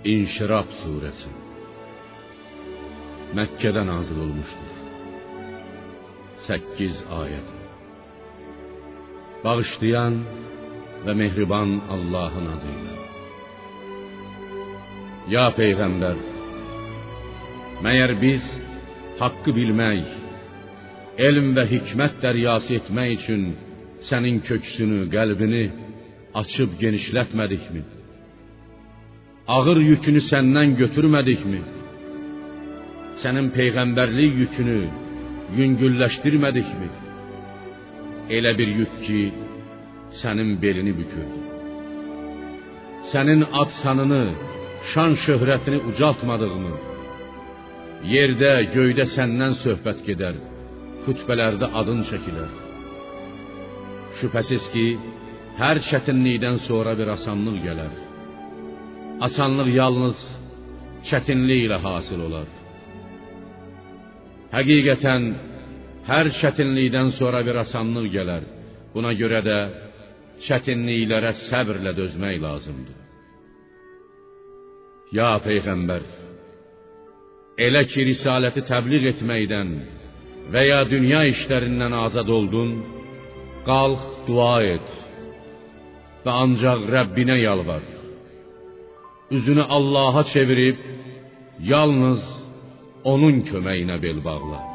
İnşirab surəsi Məkkədə nazil olmuşdur. 8 ayət. Bağışlayan və mehriban Allahın adıyla. Ya peyğəmbər, məyər biz haqqı bilmək, elm və hikmət dəryası etmək üçün sənin köksünü, qəlbini açıb genişlətmədikmi? Ağır yükünü səndən götürmədikmi? Sənin peyğəmbərlik yükünü yüngülləşdirmədikmi? Elə bir yük ki, sənin belini bükürdü. Sənin ad sanını, şan şöhrətini ucaltmadığımı, yerdə, göydə səndən söhbət gedər, xutbələrdə adın çəkilər. Şübhəsiz ki, hər çətinlikdən sonra bir asanlıq gələr. Asanlıq yalnız çətinlik ilə hasil olar. Həqiqətən hər çətinlikdən sonra bir asanlıq gələr. Buna görə də çətinliklərə səbrlə dözmək lazımdır. Ya peyğəmbər, elə ki risaləti təbliğ etməkdən və ya dünya işlərindən azad oldun, qalx, dua et və ancaq Rəbbinə yalvar. Üzünü Allaha çevirib yalnız onun köməyinə bel bağla.